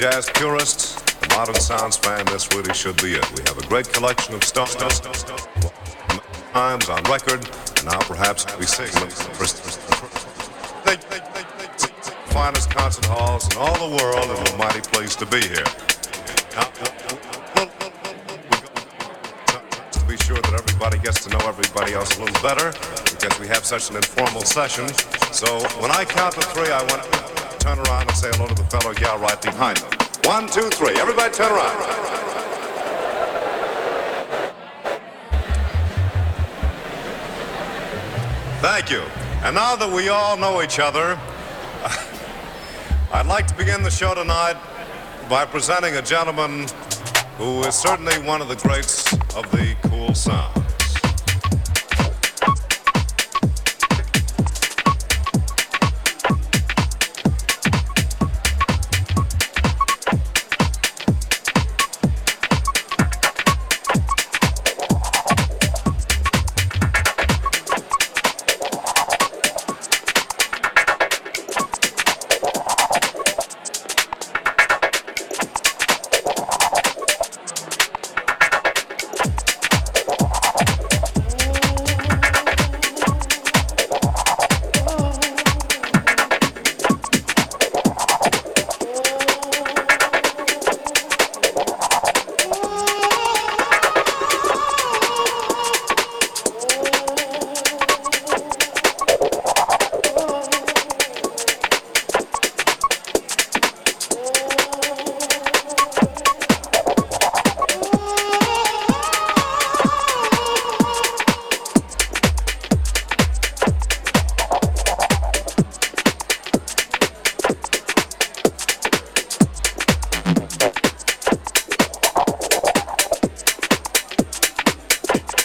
jazz purists, the modern sounds fan, this really should be it. We have a great collection of stuff, times on record, and now perhaps we sing the finest concert halls in all the world, and a mighty place to be here. To be sure that everybody gets to know everybody else a little better, because we have such an informal session. So when I count to three, I want to turn around and say hello to the fellow gal right behind them. One, two, three. Everybody turn around. Thank you. And now that we all know each other, I'd like to begin the show tonight by presenting a gentleman who is certainly one of the greats of the cool sound.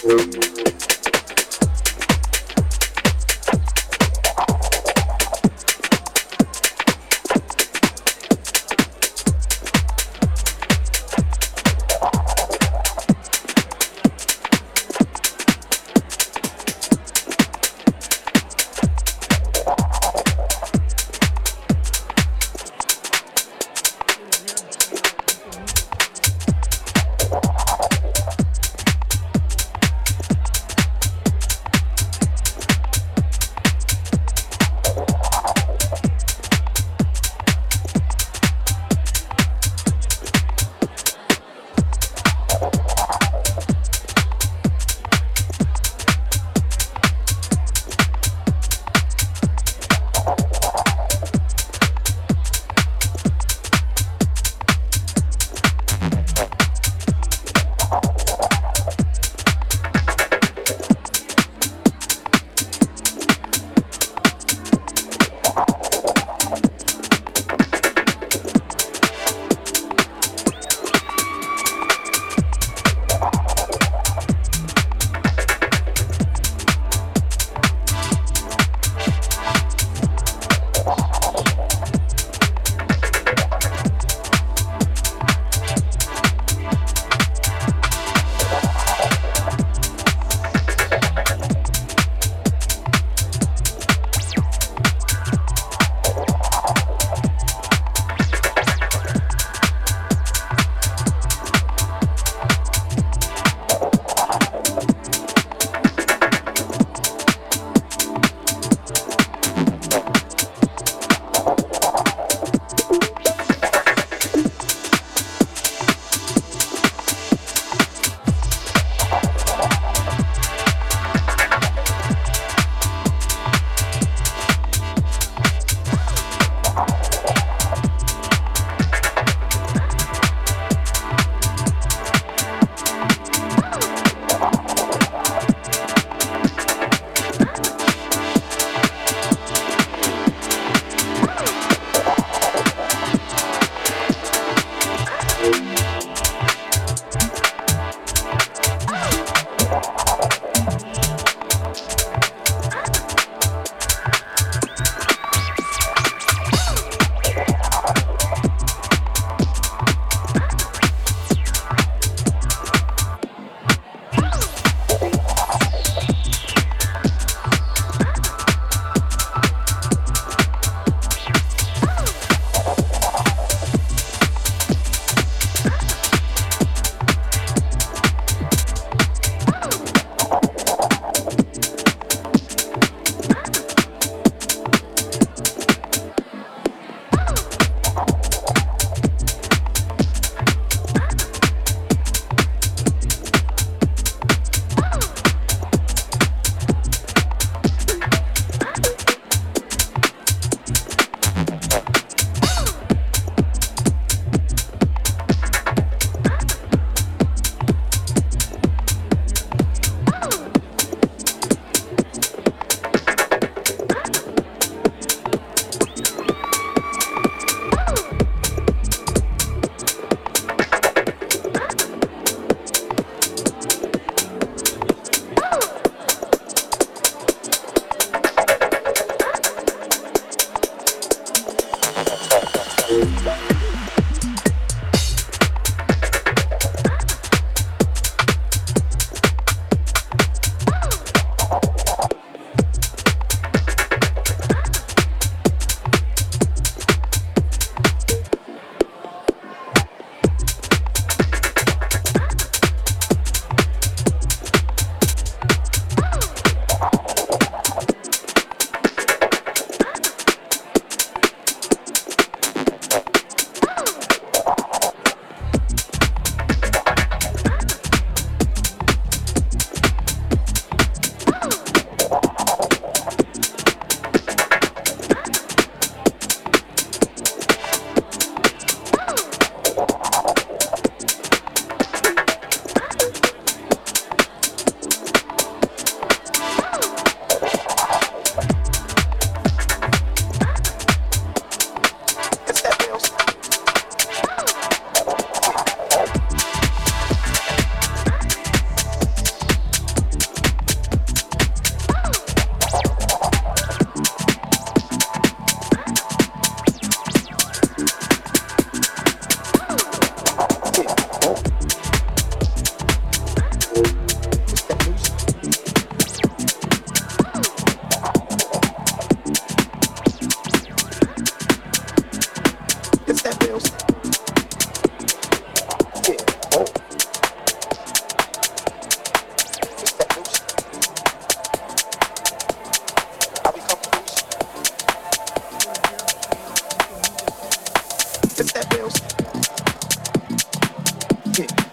Thank. Oh shit.